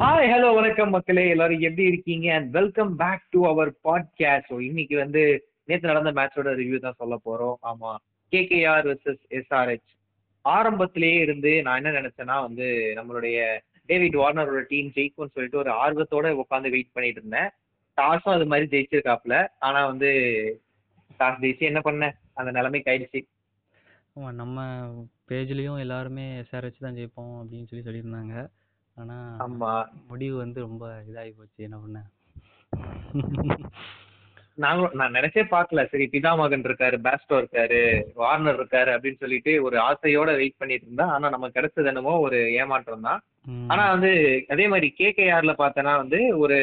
Hi hello வணக்கம் மக்களே. எல்லாரும் எப்படி இருக்கீங்க? And welcome back to our podcast so இன்னைக்கு வந்து நேற்று நடந்த மேட்சோட ரிவ்யூ தான் சொல்ல போறோம். ஆமா. கேகேஆர் வெர்சஸ் எஸ்ஆர்ஹெச் ஆரம்பத்திலேயே இருந்து நான் என்ன நினைச்சேன்னா வந்து நம்மளுடைய டேவிட் வார்னரோட டீம் ஜெயிக்கும்னு சொல்லிட்டு ஒரு ஆர்வத்தோட உட்காந்து வெயிட் பண்ணிட்டு இருந்தேன். டாஸும் அது மாதிரி ஜெயிச்சிருக்காப்ல ஆனா வந்து டாஸ் ஜெயிச்சு என்ன பண்ணேன் அந்த நிலைமைக்கு ஆயிடுச்சு. நம்ம பேஜ்லேயும் எல்லாருமே எஸ்ஆர்ஹெச் தான் ஜெயிப்போம் அப்படின்னு சொல்லி சொல்லியிருந்தாங்க. ஆனால் ஆமா. முடிவு வந்து ரொம்ப இதாகி போச்சு. என்ன பண்ண? நாங்களும் நான் நினைச்சே பார்க்கல. சரி பிதாமகன் இருக்காரு பேஸ்டோ இருக்காரு வார்னர் இருக்காரு அப்படின்னு சொல்லிட்டு ஒரு ஆசையோட வெயிட் பண்ணிட்டு இருந்தா ஆனா நமக்கு கிடைச்சது என்னமோ ஒரு ஏமாற்றம் தான். ஆனா வந்து அதே மாதிரி கேகேஆர்ல பார்த்தனா வந்து ஒரு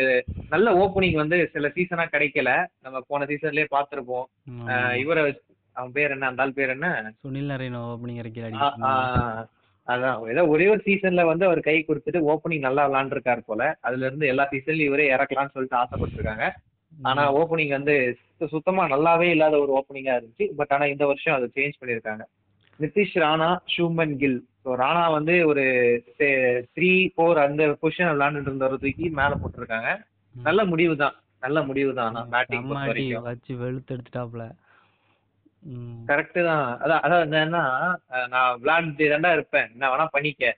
நல்ல ஓப்பனிங் வந்து சில சீசனா கிடைக்கல. நம்ம போன சீசன்லயே பார்த்திருப்போம். அஹ் இவரை அவன் பேர் என்ன? அந்த ஆள் பேர் என்ன? சுனில் நரேன் ஓப்பனிங் ஆ, அதான் ஏதோ ஒரே ஒரு சீசன்ல வந்து அவர் கை கொடுத்துட்டு ஓப்பனிங் நல்லா விளாண்டுருக்காரு போல. அதுல இருந்து எல்லா சீசன்லயும் இவரே இறக்கலாம்னு சொல்லிட்டு ஆசைப்பட்டிருக்காங்க. ஆனா ஓப்பனிங் வந்து சுத்த- சுத்தமா நல்லாவே இல்லாத ஒரு ஓப்பனிங்கா இருந்துச்சு. பட் ஆனா இந்த வருஷம் அதை சேஞ்ச் பண்ணிருக்காங்க நிதிஷ் ராணா ஷூமன் கில் ஸோ ராணா வந்து ஒரு த்ரீ ஃபோர் அந்த பொசிஷன் விளாண்டுட்டு இருந்தவரை தூக்கி மேல போட்டிருக்காங்க. நல்ல முடிவு தான் நல்ல முடிவு தான் ஆனா பேட்டிங் வச்சு வெளுத்து எடுத்துட்டாப்ல. கரெக்ட் தான். அதான் அதான் என்னன்னா நான் விளையாண்டுட்டு தாண்டா இருப்பேன். என்ன வேணா பண்ணிக்க.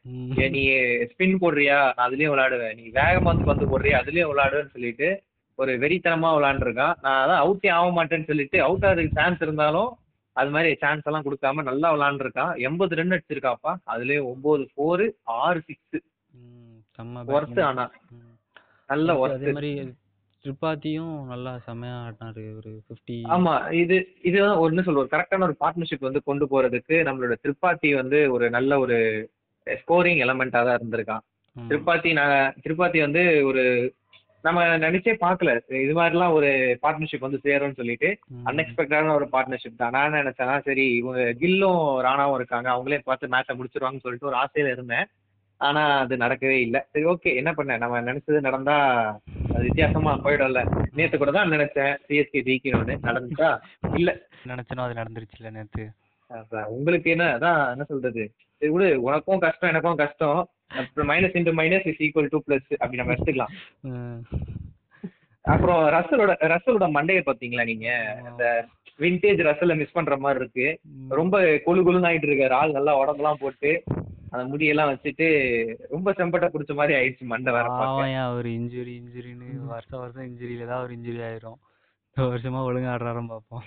நீ ஸ்பின் போடுறியா? நான் அதுலயும் விளையாடுவேன் நீ வேகமா வந்து பந்து போடுறியா? அதுலயும் விளையாடுவேன்னு சொல்லிட்டு ஒரு வெறித்தனமா விளையாண்டுருக்கான் நான் அதான் அவுட்டே ஆக மாட்டேன்னு சொல்லிட்டு அவுட் ஆகிறதுக்கு சான்ஸ் இருந்தாலும் அது மாதிரி சான்ஸ் எல்லாம் கொடுக்காம நல்லா விளையாண்டுருக்கான் எண்பது ரன் அடிச்சிருக்காப்பா. அதுலயும் ஒன்பது ஃபோரு ஆறு சிக்ஸ் ஒர்த்து. ஆனா. நல்ல ஒர்த்து மாதிரி திரிபாத்தியும் நல்லா செமையா ஆடினாரு. ஒரு ஃபிஃப்டி ஆமா இது இதுதான் சொல்ற ஒரு கரெக்டான ஒரு பார்ட்னர்ஷிப் வந்து கொண்டு போறதுக்கு நம்மளோட திரிபாத்தி வந்து ஒரு நல்ல ஒரு ஸ்கோரிங் எலமெண்டா தான் இருந்திருக்கான். திரிபாத்தி நான் திரிபாத்தி வந்து ஒரு நம்ம நினைச்சே பார்க்கல. இது மாதிரிலாம் ஒரு பார்ட்னர்ஷிப் வந்து சேரும்னு சொல்லிட்டு அன்எக்ஸ்பெக்டடான ஒரு பார்ட்னர்ஷிப் தான். நான் என்ன நினைச்சேன்னா சரி இவங்க கில்லும் ராணாவும் இருக்காங்க. அவங்களே பார்த்து மேட்சை முடிச்சிருவாங்கன்னு சொல்லிட்டு ஒரு ஆசையில இருந்தேன். ஆனா அது நடக்கவே இல்லை. சரி ஓகே என்ன பண்ண? நம்ம நினைச்சது நடந்தா அது வித்தியாசமா போயிடும்ல. நேத்து கூட தான் நினைச்சேன் சிஎஸ்கே ஜெயிக்கணும்னு. நடந்துச்சா? இல்ல. நினைச்சனோ அது நடந்துருச்சுல நேத்து. அதான். உங்களுக்கு என்ன அதான் என்ன சொல்றது? சரி விடு. உனக்கும் கஷ்டம் எனக்கும் கஷ்டம். அப்புறம் minus into minus is equal to plus அப்படி நம்ம எடுத்துக்கலாம். அப்புறம் ரசலோட ரசலோட மண்டையை பாத்தீங்களா நீங்க? அந்த விண்டேஜ் ரசல மிஸ் பண்ற மாதிரி இருக்கு. ரொம்ப கொழு கொழுன்னு ஆயிட்டு இருக்காரு ஆள் நல்லா உடம்பெல்லாம் போட்டு. அந்த முடியெல்லாம் வச்சுட்டு ரொம்ப செம்பட்ட பிடிச்ச மாதிரி ஆயிடுச்சு மண்டை வேற ஏன் ஒரு இன்ஜுரி இன்ஜுரின்னு வருஷம் வருஷம் இன்ஜுரியில ஏதாவது ஒரு இன்ஜுரி ஆயிரும். இந்த வருஷமா ஒழுங்கா ஆடுறாரான்னு பார்ப்போம்.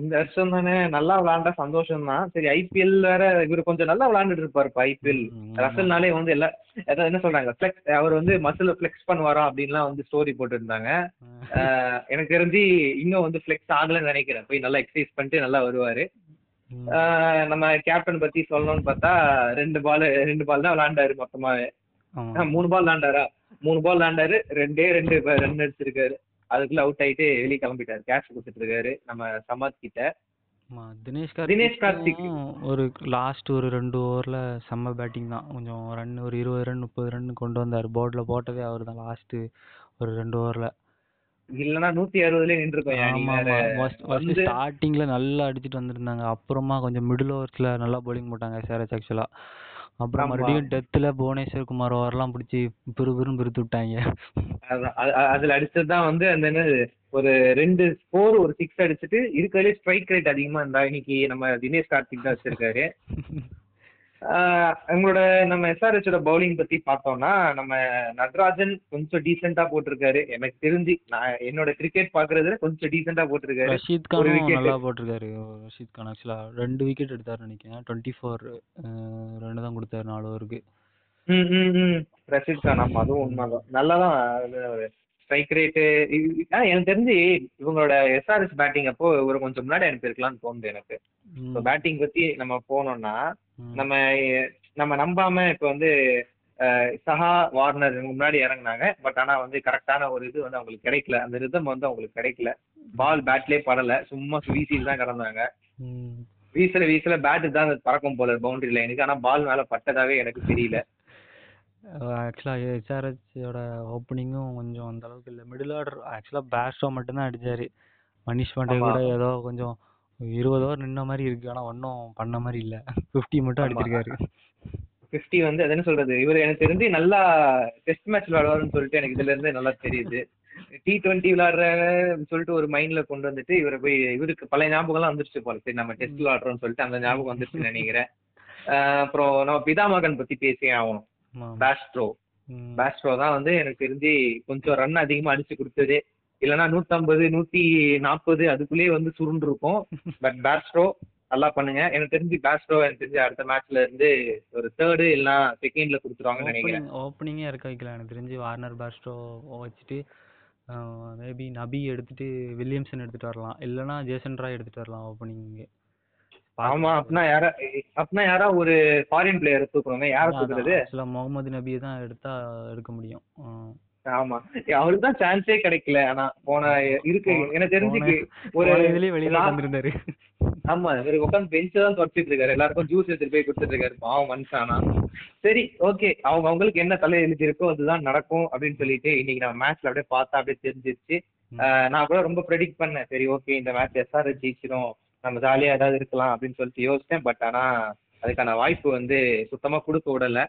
இந்த வருஷம் தானே நல்லா விளையாண்டா சந்தோஷம் தான். சரி ஐபிஎல் வேற இவர் கொஞ்சம் நல்லா விளையாண்டுட்டு இருப்பாரு ஐபிஎல் ரசல்னாலே வந்து எல்லா என்ன சொல்றாங்க ஃபிளெக்ஸ் அவர் வந்து மசில் ஃபிளெக்ஸ் பண்ணுவாராம் அப்படின்லாம் வந்து ஸ்டோரி போட்டுருந்தாங்க. எனக்கு தெரிஞ்சு இன்னும் வந்து ஃபிளெக்ஸ் ஆகலைன்னு நினைக்கிறேன். போய் நல்லா எக்ஸசைஸ் பண்ணிட்டு நல்லா வருவாரு. நம்ம கேப்டன் பத்தி சொல்லணும்னு பார்த்தா ரெண்டு பால் ரெண்டு பால் தான் விளையாண்டாரு மொத்தமாவே. மூணு பால் விளையாண்டாரா? மூணு பால் விளையாண்டாரு ரெண்டே ரெண்டு ரன் அடிச்சிருக்காரு. அதுக்குள்ள அவுட் ஆயிட்டு வெளியே கிளம்பிட்டாரு. கேட்ச் கொடுத்துட்டு இருக்காரு நம்ம சமாத் கிட்ட. தினேஷ் தினேஷ் கார்த்திக். ஒரு லாஸ்ட் ஒரு ரெண்டு ஓவர்ல செம்ம பேட்டிங் தான். கொஞ்சம் ரன் ஒரு இருபது ரன் முப்பது ரன் கொண்டு வந்தார். போர்டில் போட்டதே அவர் தான் லாஸ்ட் ஒரு ரெண்டு ஓவர்ல இல்லன்னா நூத்தி அறுபதுல நின்றுருக்கோம் ஸ்டார்டிங்ல நல்லா அடிச்சிட்டு வந்திருந்தாங்க. அப்புறமா கொஞ்சம் மிடில் ஓவர்ஸ்ல நல்லா bowling போட்டாங்க எஸ்ஆர்எச் ஆக்சுவலா அப்புறம். மறுபடியும் டெத்துல புவனேஸ்வர் குமார் ஓவர்லாம் பிடிச்சி பிறுபிறுன்னு பிறுத்து விட்டாங்க. அதுல அடிச்சதுதான் வந்து அந்த என்னது ஒரு ரெண்டு ஸ்கோர் ஒரு சிக்ஸ் அடிச்சுட்டு இருக்கிறதுலே ஸ்ட்ரைக் ரேட் அதிகமா இருந்தா இன்னைக்கு நம்ம தினேஷ் கார்த்திக் தான் வச்சிருக்காரு. உங்களோட நம்ம எஸ்ஆர்ஹெச்சோட பவுலிங் பத்தி பார்த்தோம்னா நம்ம நட்ராஜன் கொஞ்சம் டீசெண்டா போட்டிருக்காரு. எனக்கு தெரிஞ்சு நான் என்னோட கிரிக்கெட் பாக்குறதுல கொஞ்சம் டீசெண்டா போட்டிருக்காரு. ரஷீத் wicket. நல்லா போட்டிருக்காரு. ரஷீத் கான் ஆக்சுவலா ரெண்டு விக்கெட் எடுத்தாரு நினைக்கிறேன். டுவெண்ட்டி ஃபோர் ரெண்டு தான் கொடுத்தாரு நாலு ஓவருக்கு. ம் ம் ம். ரஷீத் கான் ஆமா அதுவும் உண்மைதான். நல்லாதான் ஸ்ட்ரைக் ரேட்டு எனக்கு தெரிஞ்சு இவங்களோட எஸ்ஆர்எஸ் பேட்டிங் அப்போ ஒரு கொஞ்சம் முன்னாடி அனுப்பியிருக்கலாம்னு தோணுது எனக்கு. இப்போ பேட்டிங் பத்தி நம்ம போனோம்னா நம்ம நம்ம நம்பாம இப்போ வந்து சஹா வார்னர் முன்னாடி இறங்குனாங்க. பட் ஆனா வந்து கரெக்டான ஒரு இது வந்து அவங்களுக்கு கிடைக்கல. அந்த ரிதம் வந்து அவங்களுக்கு கிடைக்கல. பால் பேட்லயே படல. சும்மா வீசிட்டு தான் கிடந்தாங்க. வீசுற வீசுற பேட்டு தான் பறக்கும் போல பவுண்டரி லைனுக்கு ஆனா பால் மேல பட்டதாவே எனக்கு தெரியல. ஆக்சுவலாக ஹெச்ஆர்ஹெச்சோட ஓப்பனிங்கும் கொஞ்சம் அந்த அளவுக்கு இல்லை. மிடில் ஆர்டர் ஆக்சுவலாக பேஸ்டோ மட்டும்தான் அடிச்சாரு. மனிஷ் பாண்டே. கூட ஏதோ கொஞ்சம் இருபது ஓவர் நின்ன மாதிரி இருக்கு. ஆனால் ஒன்றும் பண்ண மாதிரி இல்லை. ஃபிஃப்டி மட்டும். அடிச்சிருக்காரு. ஃபிஃப்டி வந்து அது என்ன சொல்றது? இவர் எனக்கு தெரிஞ்சு நல்லா டெஸ்ட் மேட்ச் விளையாடுவாருன்னு சொல்லிட்டு எனக்கு இதுல இருந்து நல்லா தெரியுது. டி டுவெண்ட்டி விளையாடுறன்னு சொல்லிட்டு ஒரு மைண்ட்ல கொண்டு வந்துட்டு இவரை போய் இவருக்கு பழைய ஞாபகம்லாம் வந்துருச்சு போல. சரி நம்ம டெஸ்ட் விளையாடுறோம்னு சொல்லிட்டு அந்த ஞாபகம் வந்துருச்சுன்னு நினைக்கிறேன். அப்புறம் நம்ம பிதாமகன் பத்தி பேசியே ஆகணும். பேஸ்ட்ரோ. பேஸ்ட்ரோ தான் வந்து எனக்கு தெரிஞ்சு கொஞ்சம் ரன் அதிகமா அடிச்சு கொடுத்தது. இல்லைன்னா நூத்தம்பது நூத்தி நாற்பது அதுக்குள்ளேயே வந்து சுருண்டு இருக்கும் பட் பேஸ்ட்ரோ நல்லா பண்ணுங்க. எனக்கு தெரிஞ்சு பேஸ்ட்ரோ எனக்கு தெரிஞ்சு அடுத்த மேட்ச்ல இருந்து ஒரு தேர்டு இல்லைன்னா செகண்ட்ல கொடுத்துருவாங்கன்னு நினைக்கிறேன். ஓப்பனிங் ஓப்பனிங்கே இறக்க வைக்கலாம் எனக்கு தெரிஞ்சு வார்னர் பாஸ்டோ வச்சுட்டு மேபி நபி எடுத்துட்டு வில்லியம்சன் எடுத்துட்டு வரலாம். இல்லைன்னா ஜேசன் ராய் எடுத்துட்டு வரலாம் ஓப்பனிங்கு ஆமா அப்படின்னா யாரா அப்படின்னா யாரா ஒரு ஃபாரின் பிளேயர் தூக்குறோங்க யாரை தூக்குறது ஆக்சுவலாக முகமது நபியை தான் எடுத்தா எடுக்க முடியும். ஆமா. அவருக்கு தான் சான்ஸே கிடைக்கல. ஆனா போன இருக்கு. எனக்கு தெரிஞ்சு ஒரு இதுலயே வெளியில வந்திருந்தாரு. ஆமா இவரு உட்காந்து பெஞ்சு தான் தொடச்சிட்டு இருக்காரு. எல்லாருக்கும் ஜூஸ் எடுத்துட்டு போய் கொடுத்துட்டு இருக்காரு. பாவம் மனுஷானா சரி ஓகே அவங்க அவங்களுக்கு என்ன தலை எழுதி இருக்கோ அதுதான் நடக்கும் அப்படின்னு சொல்லிட்டு இன்னைக்கு நம்ம மேட்ச்ல அப்படியே பார்த்தா அப்படியே தெரிஞ்சிருச்சு. நான் கூட ரொம்ப ப்ரெடிக்ட் பண்ணேன். சரி ஓகே இந்த மேட்ச் எஸ்ஆர் ஜெயிச்சிரும். நம்ம ஜாலியா ஏதாவது இருக்கலாம் அப்படின்னு சொல்லிட்டு யோசிச்சேன். பட் ஆனா அதுக்கான வாய்ப்பு வந்து சுத்தமா கொடுக்க விடல.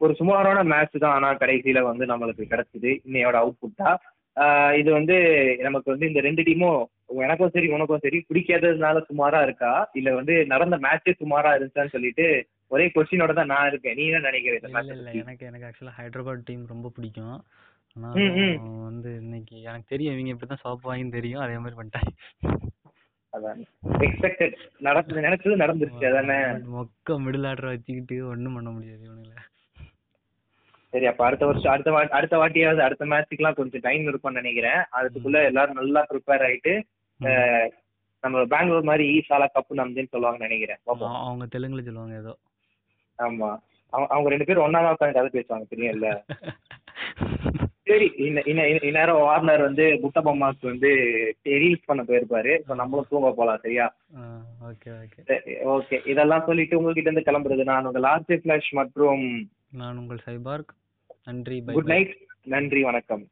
ஒரு சுமாரான மேட்ச் தான். ஆனா கடைசியில வந்து நம்மளுக்கு கிடைச்சது இன்னையோட அவுட்புட்டா இது வந்து நமக்கு வந்து இந்த ரெண்டு டீமும் எனக்கும் சரி உனக்கும் சரி பிடிக்காததுனால சுமாரா இருக்கா? இல்ல வந்து நடந்த மேட்சே சுமாரா இருந்துச்சான்னு சொல்லிட்டு ஒரே கொஸ்டினோட தான் நான் இருக்கேன். நீ என்ன நினைக்கிற இந்த இல்ல எனக்கு எனக்கு ஆக்சுவலாக ஹைதராபாத் டீம் ரொம்ப பிடிக்கும். ஆனா. வந்து இன்னைக்கு எனக்கு தெரியும் இவங்க இப்படி தான் சாப்பிடுவாங்கன்னு தெரியும். அதே மாதிரி பண்ணிட்டாங்க. அதான். எக்ஸ்பெக்டட் நடந்தது நினைச்சது நடந்துருச்சு. அதானே? மொக்க மிடில் ஆர்டர் வச்சுக்கிட்டு ஒண்ணும் பண்ண முடியாது இவனுங்கள. சரி அப்ப அடுத்த வருஷம் அடுத்த வா அடுத்த வாட்டியாவது அடுத்த மேட்ச்சுக்குலாம் கொஞ்சம் டைம் இருக்கும்னு நினைக்கிறேன். அதுக்குள்ள எல்லாரும் நல்லா ப்ரிப்பேர் ஆயிட்டு நம்ம பெங்களூர் மாதிரி ஈசாலா கப்பு நம்புன்னு சொல்லுவாங்கன்னு நினைக்கிறேன். அவங்க தெலுங்குல சொல்லுவாங்க ஏதோ. ஆமா. அவங்க அவங்க ரெண்டு பேரும் ஒன்னா தான் உட்காந்து கதை பேசுவாங்க சரி இன்ன இன்ன இன்ன- இந்நேரம் வார்னர் வந்து புத்த பொம்மாக்கு வந்து ரீல்ஸ் பண்ண போயிருப்பாரு. நம்மளும் தூங்க போலாம் சரியா? Okay okay. சரி ஓகே. இதெல்லாம் சொல்லிட்டு உங்ககிட்ட இருந்து கிளம்புறது நான் உங்கள் ஆர்சி ஃபிளாஷ் மற்றும் நான் உங்கள் சைபார்க் நன்றி குட் நைட் நன்றி வணக்கம்.